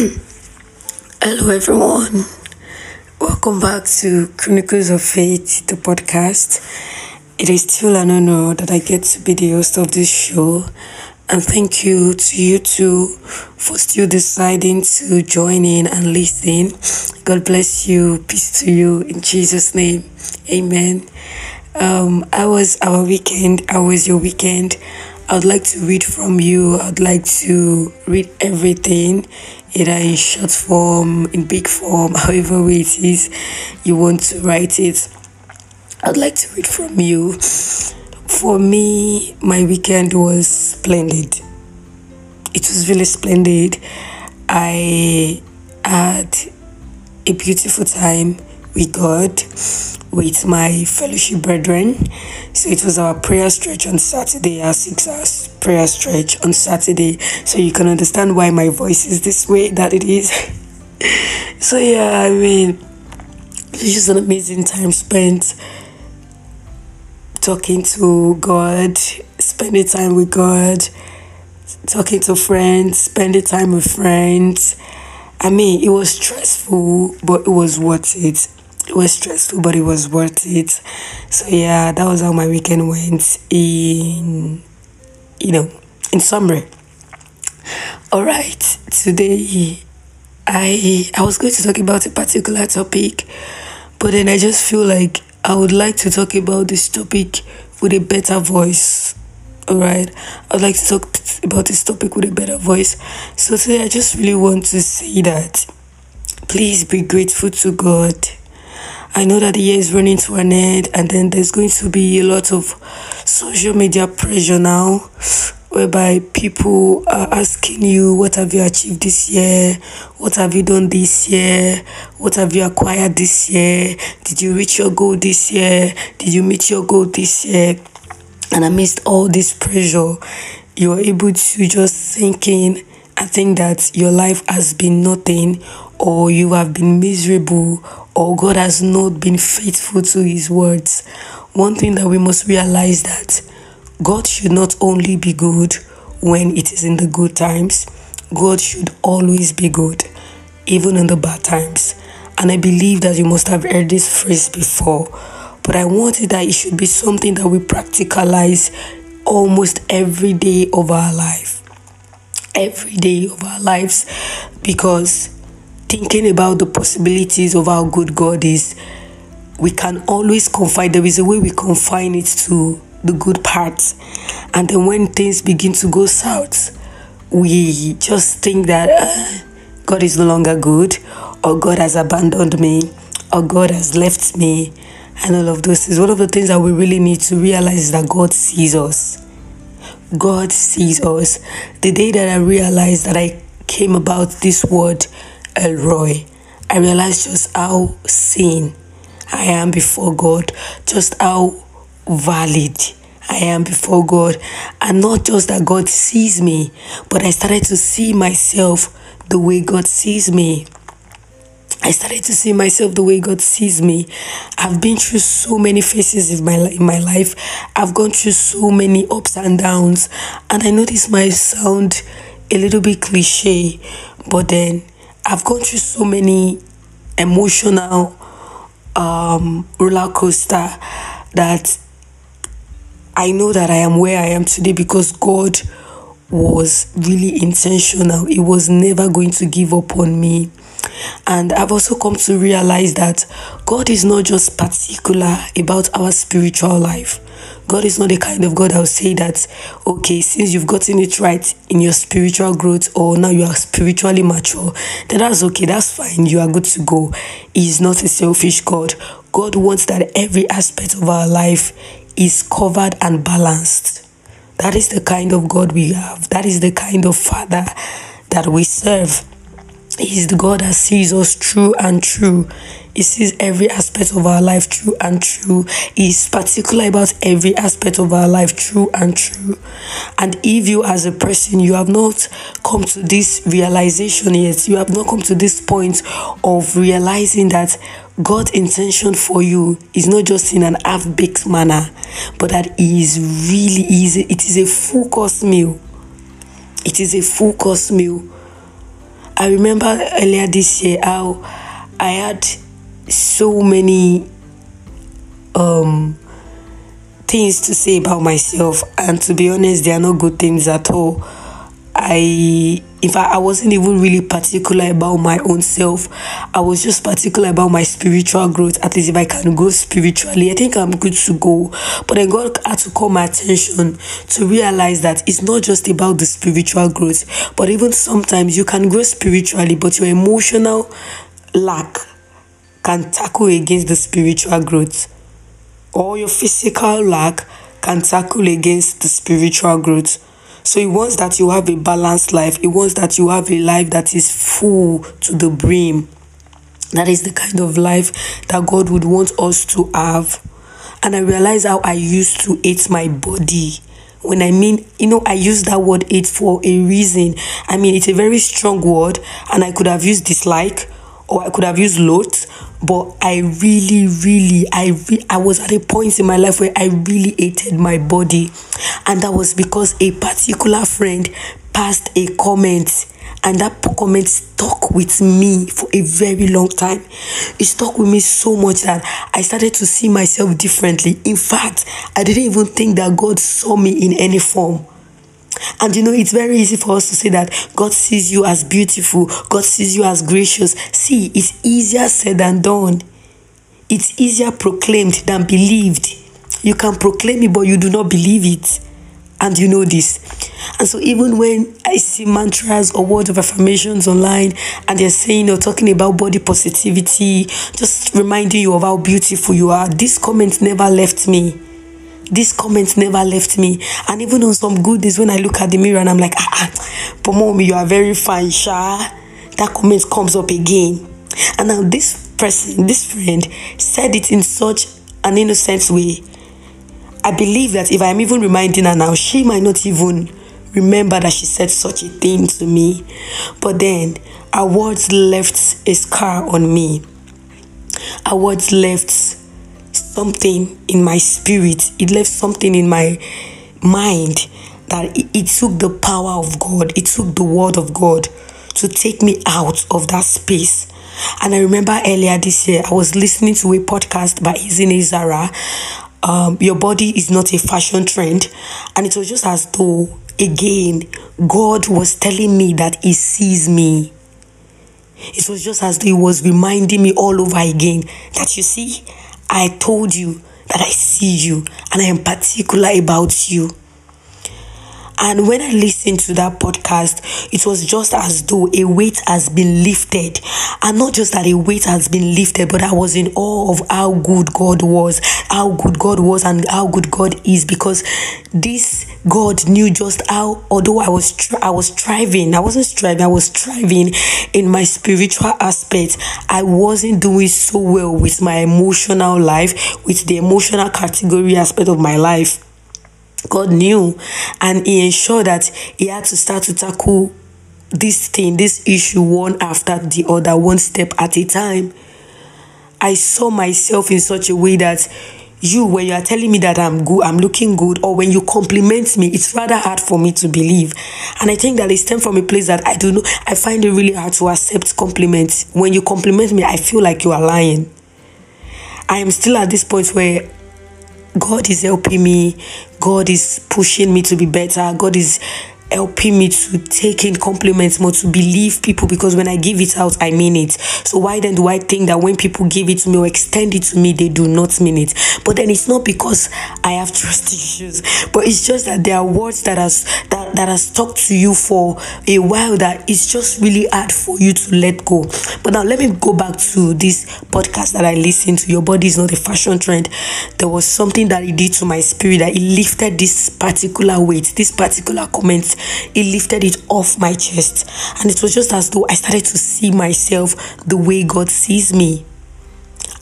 Hello, everyone. Welcome back to Chronicles of Faith, the podcast. It is still an honor that I get to be the host of this show. And thank you to you two for still deciding to join in and listen. God bless you. Peace to you in Jesus' name. Amen. Um, I was our weekend. I was your weekend. I would like to read from you. I'd like to read everything, either in short form, in big form, however way it is you want to write it. I'd like to read from you. For me, my weekend was splendid. It was really splendid. I had a beautiful time with God, with my fellowship brethren. So it was our prayer stretch on Saturday, our six hours prayer stretch on Saturday. So you can understand why my voice is this way that it is. so yeah, I mean, it's just an amazing time spent talking to God, spending time with God, talking to friends, spending time with friends. I mean, it was stressful, but it was worth it it was stressful, but it was worth it. So yeah, that was how my weekend went in, you know, in summary. All right, today I I was going to talk about a particular topic, but then I just feel like I would like to talk about this topic with a better voice. All right, I would like to talk about this topic with a better voice. So today I just really want to say that please be grateful to God I know that the year is running to an end, and then there's going to be a lot of social media pressure now, whereby people are asking you, What have you achieved this year? What have you done this year? What have you acquired this year? Did you reach your goal this year? Did you meet your goal this year? And amidst all this pressure, you are able to just sink in and think that your life has been nothing or you have been miserable or God has not been faithful to his words, one thing that we must realize that God should not only be good when it is in the good times, God should always be good, even in the bad times. And I believe that you must have heard this phrase before, but I wanted that it should be something that we practicalize almost every day of our life. Every day of our lives because thinking about the possibilities of how good God is, we can always confide. There is a way we confine it to the good parts. And then when things begin to go south, we just think that uh, God is no longer good, or God has abandoned me, or God has left me, and all of those things. One of the things that we really need to realize is that God sees us. God sees us. The day that I realized that I came about this word El Roi, I realized just how seen I am before God, just how valid I am before God. And not just that God sees me, but I started to see myself the way God sees me. I started to see myself the way God sees me. I've been through so many phases in my in my life. I've gone through so many ups and downs, and I know this might sound a little bit cliche, but then I've gone through so many emotional um, roller coaster that I know that I am where I am today because God was really intentional. He was never going to give up on me. And I've also come to realize that God is not just particular about our spiritual life. God is not the kind of God that will say that, okay, since you've gotten it right in your spiritual growth or now you are spiritually mature, then that's okay, that's fine, you are good to go. He's not a selfish God. God wants that every aspect of our life is covered and balanced. That is the kind of God we have. That is the kind of Father that we serve. He's the God that sees us true and true. He sees every aspect of our life true and true. He's particular about every aspect of our life true and true. And if you, as a person, you have not come to this realization yet, you have not come to this point of realizing that God's intention for you is not just in an half baked manner, but that is really easy. It is a full course meal. It is a full course meal I remember earlier this year how I had so many um things to say about myself and to be honest they are not good things at all i in fact i wasn't even really particular about my own self. I was just particular about my spiritual growth. At least if i can grow spiritually i think i'm good to go. But then god had to call my attention to realize that it's not just about the spiritual growth but even sometimes you can grow spiritually but your emotional lack can tackle against the spiritual growth. Or your physical lack can tackle against the spiritual growth. So he wants that you have a balanced life. He wants that you have a life that is full to the brim. That is the kind of life that God would want us to have. And I realize how I used to hate my body. When I mean, you know, I use that word hate for a reason. I mean, it's a very strong word, and I could have used dislike or I could have used loads, but I really, really, I re- I was at a point in my life where I really hated my body, and that was because a particular friend passed a comment, and that comment stuck with me for a very long time. It stuck with me so much that I started to see myself differently. In fact, I didn't even think that God saw me in any form. And you know, it's very easy for us to say that God sees you as beautiful, God sees you as gracious. See, it's easier said than done. It's easier proclaimed than believed. You can proclaim it, but you do not believe it. And you know this. And so, even when I see mantras or words of affirmations online and they're saying or talking about body positivity, just reminding you of how beautiful you are, this comment never left me these comment never left me. And even on some good days when I look at the mirror and I'm like, ah, ah you are very fine, Sha. That comment comes up again. And now this person, this friend, said it in such an innocent way. I believe that if I'm even reminding her now, she might not even remember that she said such a thing to me. But then her words left a scar on me. Her words left something in my spirit, it left something in my mind that it, took the power of God, it took the word of God to take me out of that space. And I remember earlier this year, I was listening to a podcast by Izine Zara. Um, your body is not a fashion trend. And it was just as though, again, God was telling me that He sees me. It was just as though He was reminding me all over again that you see, I told you that I see you and I am particular about you. And when I listened to that podcast, it was just as though a weight has been lifted. And not just that a weight has been lifted, but I was in awe of how good God was, how good God was, and how good God is. Because this God knew just how, although I was I was striving, I wasn't striving, I was striving in my spiritual aspect. I wasn't doing so well with my emotional life, with the emotional category aspect of my life. God knew and He ensured that He had to start to tackle this thing, this issue, one after the other, one step at a time. I saw myself in such a way that you, when you are telling me that I'm good, I'm looking good, or when you compliment me, it's rather hard for me to believe. And I think that it stems from a place that I don't know, I find it really hard to accept compliments. When you compliment me, I feel like you are lying. I am still at this point where God is helping me. God is pushing me to be better. God is helping me to take in compliments more, to believe people because when I give it out, I mean it. So why then do I think that when people give it to me or extend it to me, they do not mean it? But then it's not because I have trust issues, but it's just that there are words that has that, that has stuck to you for a while that it's just really hard for you to let go. But now let me go back to this podcast that I listened to. Your body is not a fashion trend. There was something that it did to my spirit that it lifted this particular weight, this particular comment it lifted it off my chest. And it was just as though I started to see myself the way God sees me.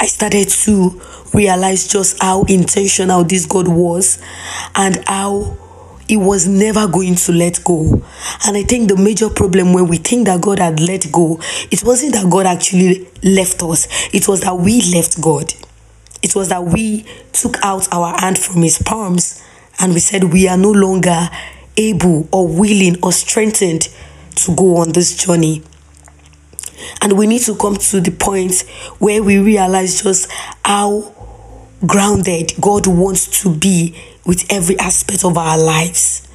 I started to realize just how intentional this God was and how he was never going to let go. And I think the major problem when we think that God had let go, it wasn't that God actually left us, it was that we left God. It was that we took out our hand from his palms and we said, We are no longer able or willing or strengthened to go on this journey. And we need to come to the point where we realize just how grounded God wants to be with every aspect of our lives.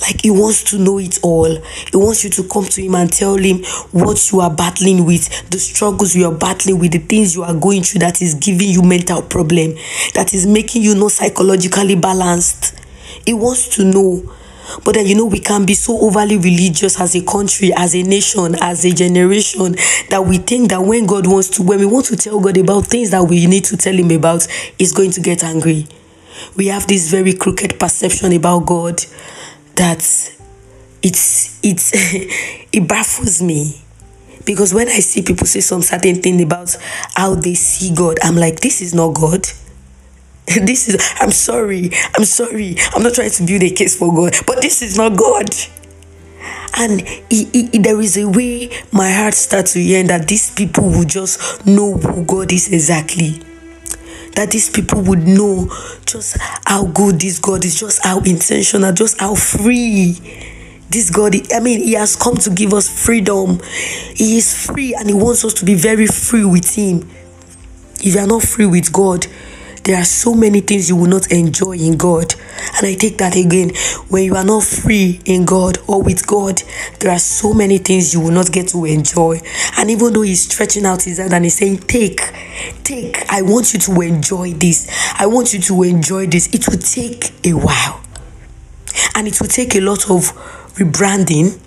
Like he wants to know it all. He wants you to come to him and tell him what you are battling with, the struggles you are battling with, the things you are going through that is giving you mental problem, that is making you not psychologically balanced. He wants to know. But then, you know, we can be so overly religious as a country, as a nation, as a generation that we think that when God wants to, when we want to tell God about things that we need to tell Him about, He's going to get angry. We have this very crooked perception about God that it's it's it baffles me because when I see people say some certain thing about how they see God, I'm like, this is not God. This is I'm sorry, I'm sorry. I'm not trying to build a case for God, but this is not God. And there is a way my heart starts to yearn that these people will just know who God is exactly that these people would know just how good this God is, just how intentional, just how free this God, I mean, He has come to give us freedom. He is free and He wants us to be very free with Him. If you are not free with God, there are so many things you will not enjoy in God. And I take that again. When you are not free in God or with God, there are so many things you will not get to enjoy. And even though He's stretching out His hand and He's saying, Take, take, I want you to enjoy this. I want you to enjoy this. It will take a while. And it will take a lot of rebranding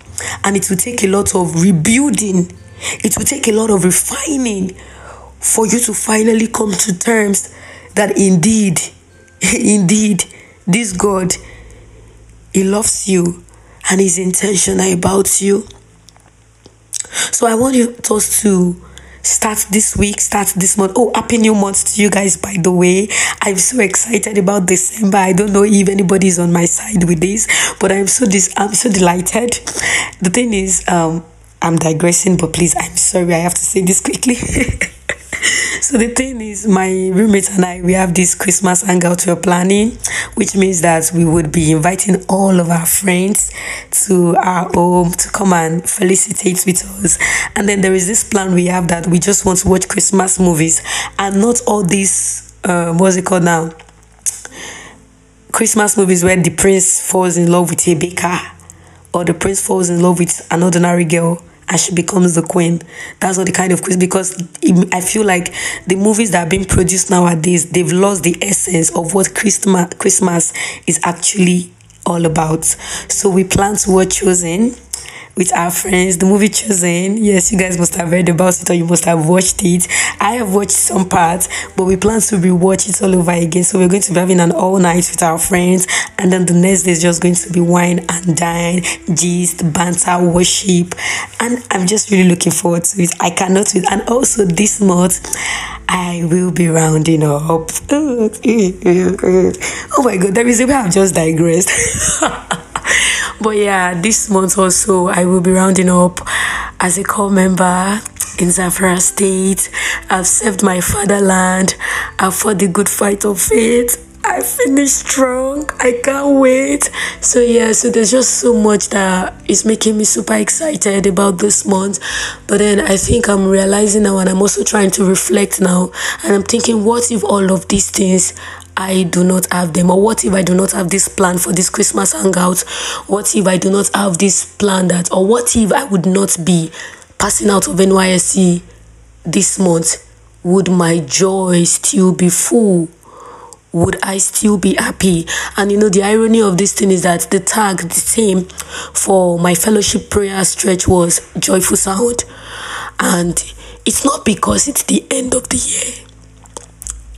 and it will take a lot of rebuilding. It will take a lot of refining for you to finally come to terms that indeed, indeed, this God, He loves you and is intentional about you. So I want you us to start this week, start this month. Oh, happy new month to you guys, by the way. I'm so excited about December. I don't know if anybody's on my side with this, but I'm so dis- I'm so delighted. The thing is, um, I'm digressing, but please, I'm sorry, I have to say this quickly. so the thing is, my roommate and I, we have this Christmas hangout we're planning, which means that we would be inviting all of our friends to our home to come and felicitate with us. And then there is this plan we have that we just want to watch Christmas movies and not all these, uh, what's it called now? Christmas movies where the prince falls in love with a baker or the prince falls in love with an ordinary girl and she becomes the queen. That's not the kind of quiz because I feel like the movies that are being produced nowadays they've lost the essence of what Christmas Christmas is actually all about. So we plan to watch Chosen with our friends. The movie Chosen, yes, you guys must have heard about it or you must have watched it. I have watched some parts, but we plan to rewatch it all over again. So we're going to be having an all night with our friends, and then the next day is just going to be wine and dine, gist, banter, worship, and I'm just really looking forward to it. I cannot wait. And also this month, I will be rounding up. Oh my god, there is a way I've just digressed. But yeah, this month also I will be rounding up as a corps member in Zamfara State. I've served my fatherland. I've fought the good fight of faith. I finished strong. I can't wait. So yeah, so there's just so much that is making me super excited about this month. But then I think I'm realizing now and I'm also trying to reflect now and I'm thinking what if all of these things I do not have them? Or what if I do not have this plan for this Christmas hangout? What if I do not have this plan that? Or what if I would not be passing out of NYSC this month? Would my joy still be full? Would I still be happy? And you know, the irony of this thing is that the tag, the same for my fellowship prayer stretch was joyful sound. And it's not because it's the end of the year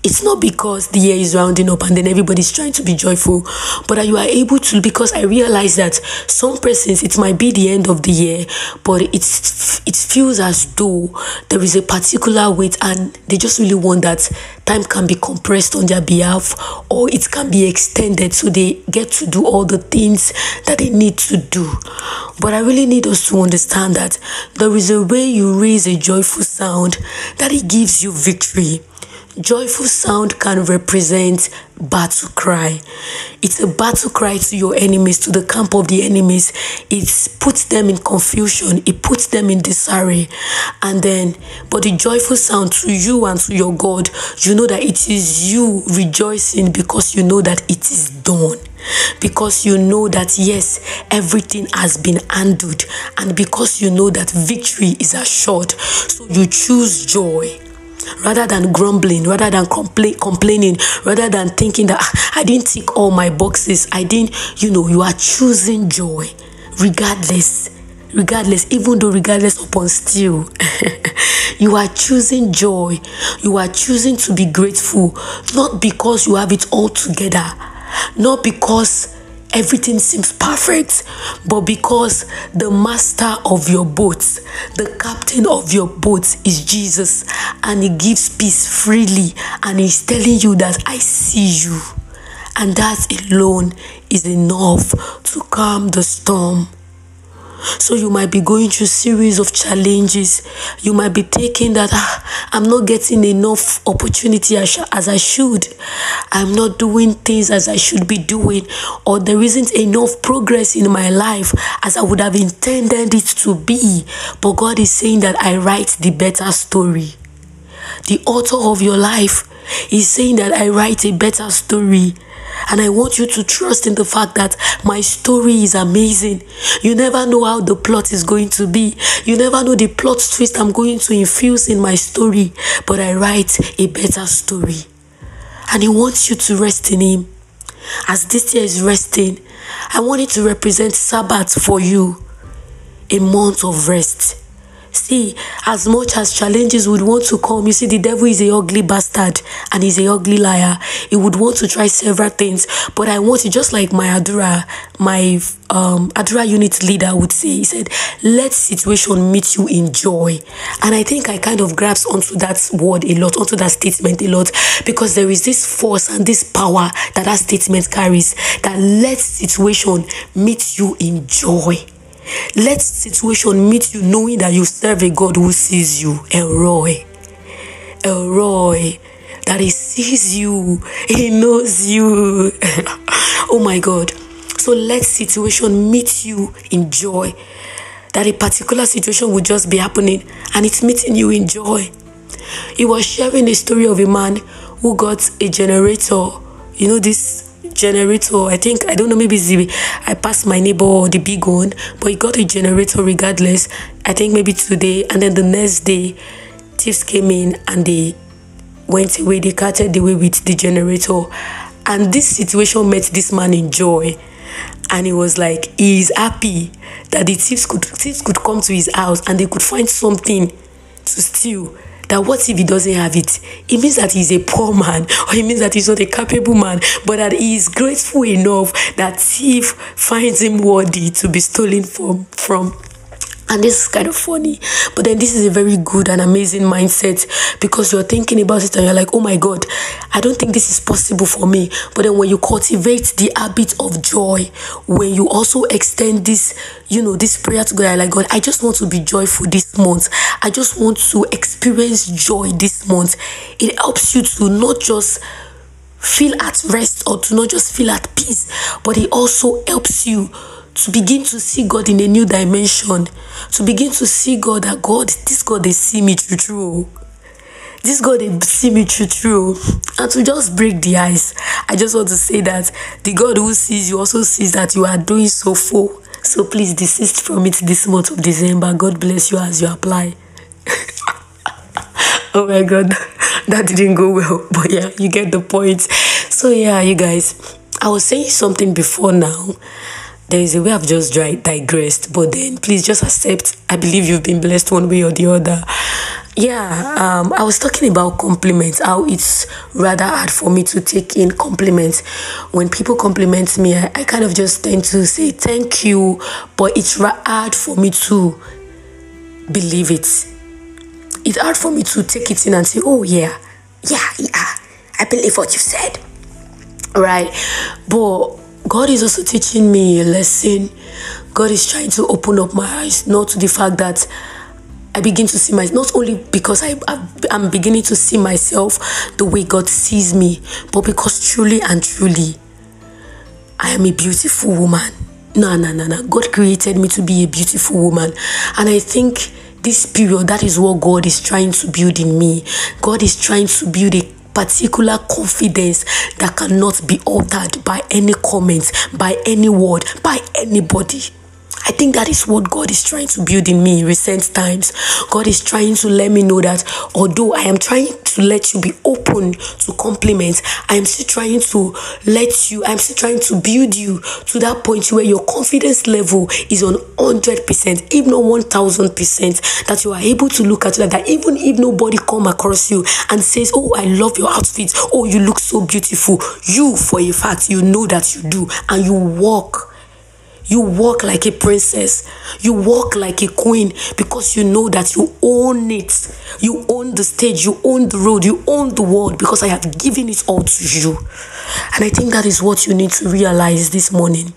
it's not because the year is rounding up and then everybody's trying to be joyful, but that you are able to because I realize that some persons it might be the end of the year, but it's it feels as though there is a particular weight and they just really want that time can be compressed on their behalf or it can be extended so they get to do all the things that they need to do. But I really need us to understand that there is a way you raise a joyful sound that it gives you victory Joyful sound can represent battle cry. It's a battle cry to your enemies, to the camp of the enemies. It puts them in confusion, it puts them in disarray. And then, but the joyful sound to you and to your God, you know that it is you rejoicing because you know that it is done. Because you know that yes, everything has been handled, and because you know that victory is assured, so you choose joy rather than grumbling, rather than compla- complaining, rather than thinking that ah, I didn't tick all my boxes, I didn't, you know, you are choosing joy regardless. Regardless, even though regardless upon still, you are choosing joy. You are choosing to be grateful, not because you have it all together, not because everything seems perfect, but because the master of your boat, the captain of your boat is Jesus, and he gives peace freely, and he's telling you that I see you, and that alone is enough to calm the storm. So you might be going through series of challenges. You might be thinking that ah, I'm not getting enough opportunity as, as I should. I'm not doing things as I should be doing, or there isn't enough progress in my life as I would have intended it to be. But God is saying that I write the better story. The author of your life is saying that I write a better story. And I want you to trust in the fact that my story is amazing. You never know how the plot is going to be. You never know the plot twist I'm going to infuse in my story. But I write a better story. And He wants you to rest in Him. As this year is resting, I want it to represent Sabbath for you a month of rest. See, as much as challenges would want to come, you see, the devil is a ugly bastard and he's a ugly liar. He would want to try several things, but I want it just like my Adura, my um Adura unit leader would say. He said, "Let situation meet you in joy," and I think I kind of grasp onto that word a lot, onto that statement a lot, because there is this force and this power that that statement carries. That let situation meet you in joy. Let situation meet you knowing that you serve a God who sees you. El Roi. Elroy. That he sees you. He knows you. oh my God. So let situation meet you in joy. That a particular situation will just be happening and it's meeting you in joy. He was sharing a story of a man who got a generator. You know, this generator. I think I don't know, maybe the I passed my neighbor or the big one, but he got a generator regardless. I think maybe today and then the next day thieves came in and they went away, they carted away with the generator. And this situation met this man in joy. And he was like, he is happy that the thieves could thieves could come to his house and they could find something to steal that what if he doesn't have it? It means that he's a poor man, or it means that he's not a capable man, but that he is grateful enough that thief finds him worthy to be stolen from from and this is kind of funny. But then this is a very good and amazing mindset because you're thinking about it and you're like oh my god i don't think this is possible for me. But then when you cultivate the habit of joy when you also extend this you know this prayer to god I like god i just want to be joyful this month. I just want to experience joy this month. It helps you to not just feel at rest or to not just feel at peace but it also helps you to begin to see God in a new dimension, to begin to see God that God, this God they see me through through. This God they see me through through. And to just break the ice, I just want to say that the God who sees you also sees that you are doing so full. So please desist from it this month of December. God bless you as you apply. oh my god, that didn't go well. But yeah, you get the point. So yeah, you guys, I was saying something before now there is a way I've just digressed, but then please just accept. I believe you've been blessed one way or the other. Yeah, um, I was talking about compliments, how it's rather hard for me to take in compliments. When people compliment me, I, I kind of just tend to say thank you, but it's hard for me to believe it. It's hard for me to take it in and say, oh, yeah, yeah, yeah, I believe what you said. Right? But God is also teaching me a lesson. God is trying to open up my eyes, not to the fact that I begin to see my not only because I I'm beginning to see myself the way God sees me, but because truly and truly I am a beautiful woman. No, no, no, no. God created me to be a beautiful woman. And I think this period, that is what God is trying to build in me. God is trying to build a particular confidence that cannot be altered by any comment, by any word, by anybody. I think that is what God is trying to build in me in recent times. God is trying to let me know that although I am trying to let you be open to compliments, I am still trying to let you, I'm still trying to build you to that point where your confidence level is on 100%, if not 1000%, that you are able to look at that, that. Even if nobody come across you and says, oh, I love your outfit, oh, you look so beautiful, you, for a fact, you know that you do, and you walk you walk like a princess. You walk like a queen because you know that you own it. You own the stage, you own the road, you own the world because I have given it all to you. And I think that is what you need to realize this morning.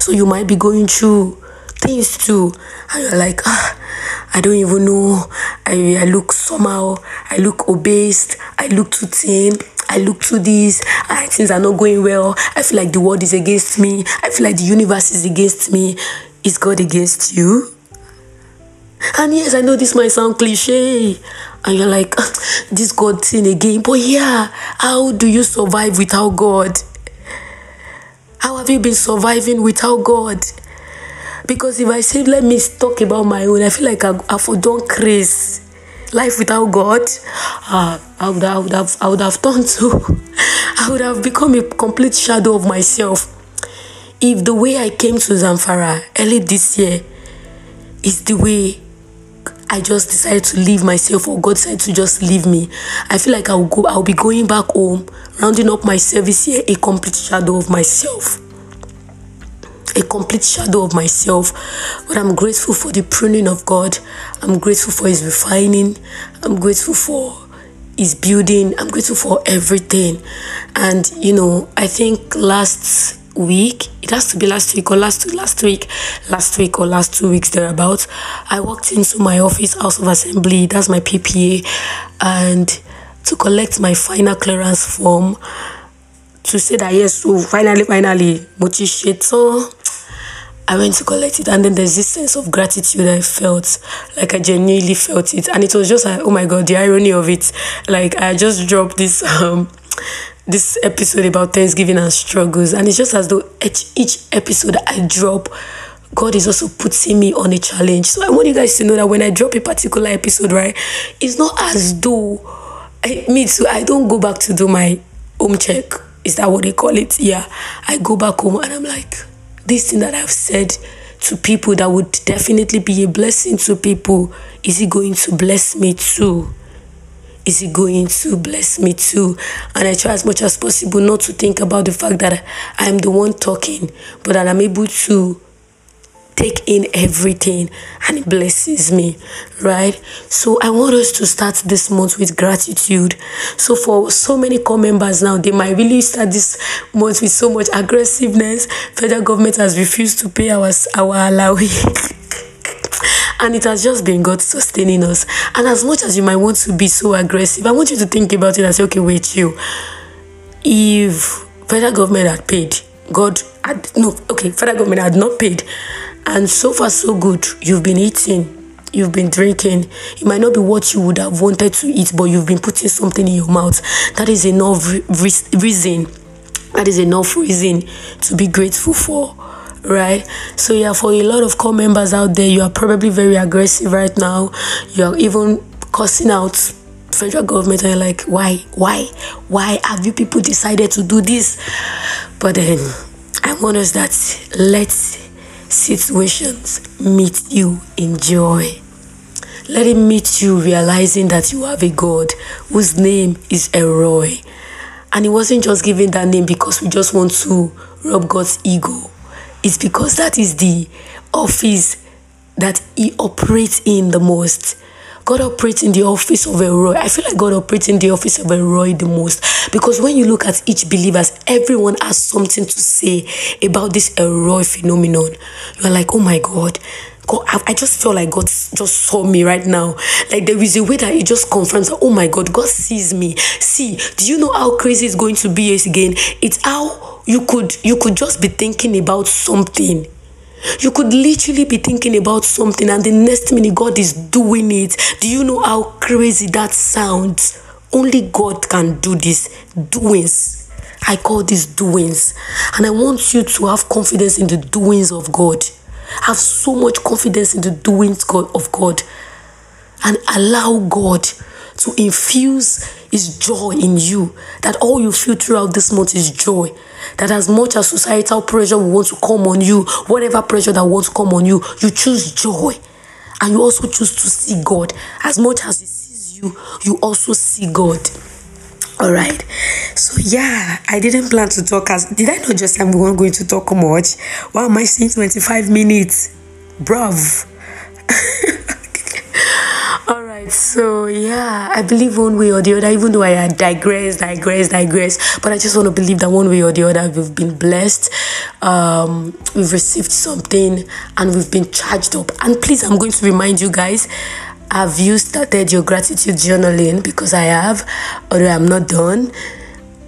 So you might be going through things too, and you're like, ah, I don't even know. I, I look somehow, I look obese, I look too thin, I look to this, I, things are not going well. I feel like the world is against me. I feel like the universe is against me. Is God against you? And yes, I know this might sound cliche. And you're like, ah, this God thing again. But yeah, how do you survive without God? How have you been surviving without God? Because if I say, let me talk about my own, I feel like I, I've done crazy life without God, uh, I would, I would have I would have turned to I would have become a complete shadow of myself. If the way I came to Zamfara early this year is the way I just decided to leave myself or God decided to just leave me, I feel like I'll go I'll be going back home, rounding up my service here, a complete shadow of myself a complete shadow of myself. But I'm grateful for the pruning of God. I'm grateful for His refining. I'm grateful for His building. I'm grateful for everything. And, you know, I think last week it has to be last week or last last week last week or last two weeks thereabouts i walked into my office house of assembly that's my ppa and to collect my final clearance form to say that yes so finally finally mo ti I went to collect it, and then there's this sense of gratitude I felt, like I genuinely felt it, and it was just like, oh my god, the irony of it. Like I just dropped this um this episode about Thanksgiving and struggles, and it's just as though each, each episode I drop, God is also putting me on a challenge. So I want you guys to know that when I drop a particular episode, right, it's not as though I, me too. I don't go back to do my home check. Is that what they call it? Yeah, I go back home and I'm like this thing that I've said to people that would definitely be a blessing to people, is it going to bless me too? Is it going to bless me too? And I try as much as possible not to think about the fact that I'm the one talking, but that I'm able to take in everything and it blesses me, right? So I want us to start this month with gratitude. So for so many corps members now, they might really start this month with so much aggressiveness. Federal government has refused to pay our our allowance. and it has just been God sustaining us. And as much as you might want to be so aggressive, I want you to think about it and say, okay, wait, you. If federal government had paid, God had no, okay, federal government had not paid, and so far, so good. You've been eating, you've been drinking. It might not be what you would have wanted to eat, but you've been putting something in your mouth. That is enough re- reason. That is enough reason to be grateful for right? So yeah, for a lot of corps members out there, you are probably very aggressive right now. You are even cussing out federal government and you're like, why, why, why have you people decided to do this? But then I want us that let's situations meet you in joy. Let it meet you realizing that you have a God whose name is El Roi. And he wasn't just given that name because we just want to rub God's ego. It's because that is the office that he operates in the most. God operates in the office of a Roy. I feel like God operates in the office of a Roy the most because when you look at each believers, everyone has something to say about this Roy phenomenon. You're like, oh my God. God, I just feel like God just saw me right now. Like there is a way that He just confirms that, oh my God, God sees me. See, do you know how crazy it's going to be again? It's how you could you could just be thinking about something you could literally be thinking about something and the next minute God is doing it. Do you know how crazy that sounds? Only God can do this doings. I call these doings. And I want you to have confidence in the doings of God. Have so much confidence in the doings of God. And allow God to infuse His joy in you. That all you feel throughout this month is joy. That as much as societal pressure will want to come on you, whatever pressure that wants to come on you, you choose joy. And you also choose to see God. As much as He sees you, you also see God. All right. So yeah, I didn't plan to talk as did I not just say we weren't going to talk much? Why am I saying 25 minutes? Bruv. All right, so yeah, I believe one way or the other, even though I digress, digress, digress, but I just want to believe that one way or the other, we've been blessed, um, we've received something, and we've been charged up. And please, I'm going to remind you guys. Have you started your gratitude journaling? Because I have, although I'm not done.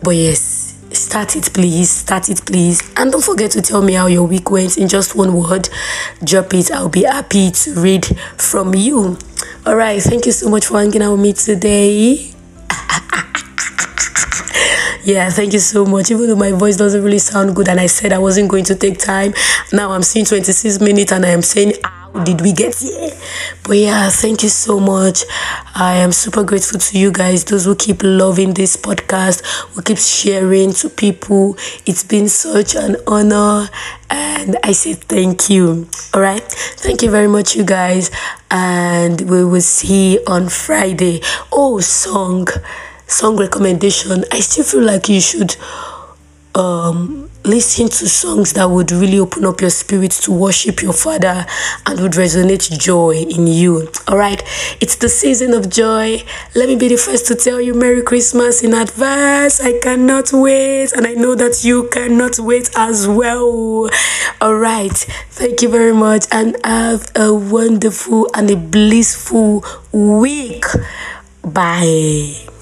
But yes, start it please start it please and don't forget to tell me how your week went in just one word drop it i'll be happy to read from you all right thank you so much for hanging out with me today. Yeah thank you so much. Even though my voice doesn't really sound good and i said i wasn't going to take time now i'm seeing 26 minutes and i am saying did we get here? But yeah, thank you so much. I am super grateful to you guys, those who keep loving this podcast, who keep sharing to people. It's been such an honor, and I say thank you. All right, thank you very much, you guys, and we will see on Friday. Oh, song, song recommendation. I still feel like you should um listen to songs that would really open up your spirit to worship your Father and would resonate joy in you. All right, it's the season of joy. Let me be the first to tell you Merry Christmas in advance. I cannot wait, and I know that you cannot wait as well. All right, thank you very much, and have a wonderful and a blissful week. Bye.